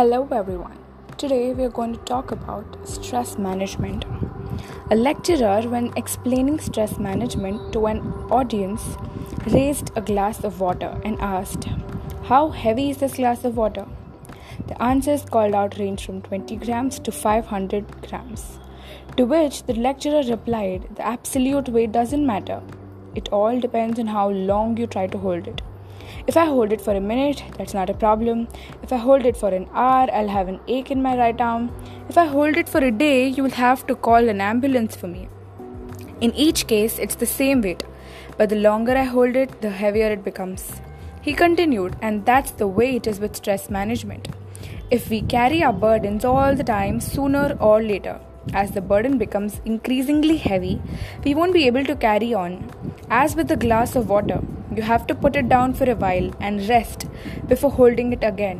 Hello, everyone. Today we are going to talk about stress management. A lecturer, when explaining stress management to an audience, raised a glass of water and asked, How heavy is this glass of water? The answers called out ranged from 20 grams to 500 grams. To which the lecturer replied, The absolute weight doesn't matter. It all depends on how long you try to hold it. If I hold it for a minute, that's not a problem. If I hold it for an hour, I'll have an ache in my right arm. If I hold it for a day, you will have to call an ambulance for me. In each case, it's the same weight, but the longer I hold it, the heavier it becomes. He continued, and that's the way it is with stress management. If we carry our burdens all the time, sooner or later, as the burden becomes increasingly heavy, we won't be able to carry on. As with a glass of water, you have to put it down for a while and rest before holding it again.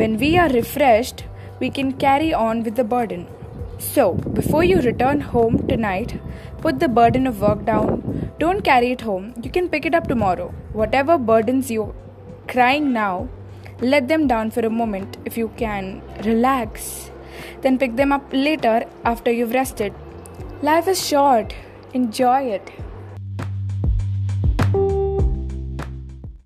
When we are refreshed, we can carry on with the burden. So, before you return home tonight, put the burden of work down. Don't carry it home. You can pick it up tomorrow. Whatever burdens you crying now, let them down for a moment if you can. Relax. Then pick them up later after you've rested. Life is short. Enjoy it.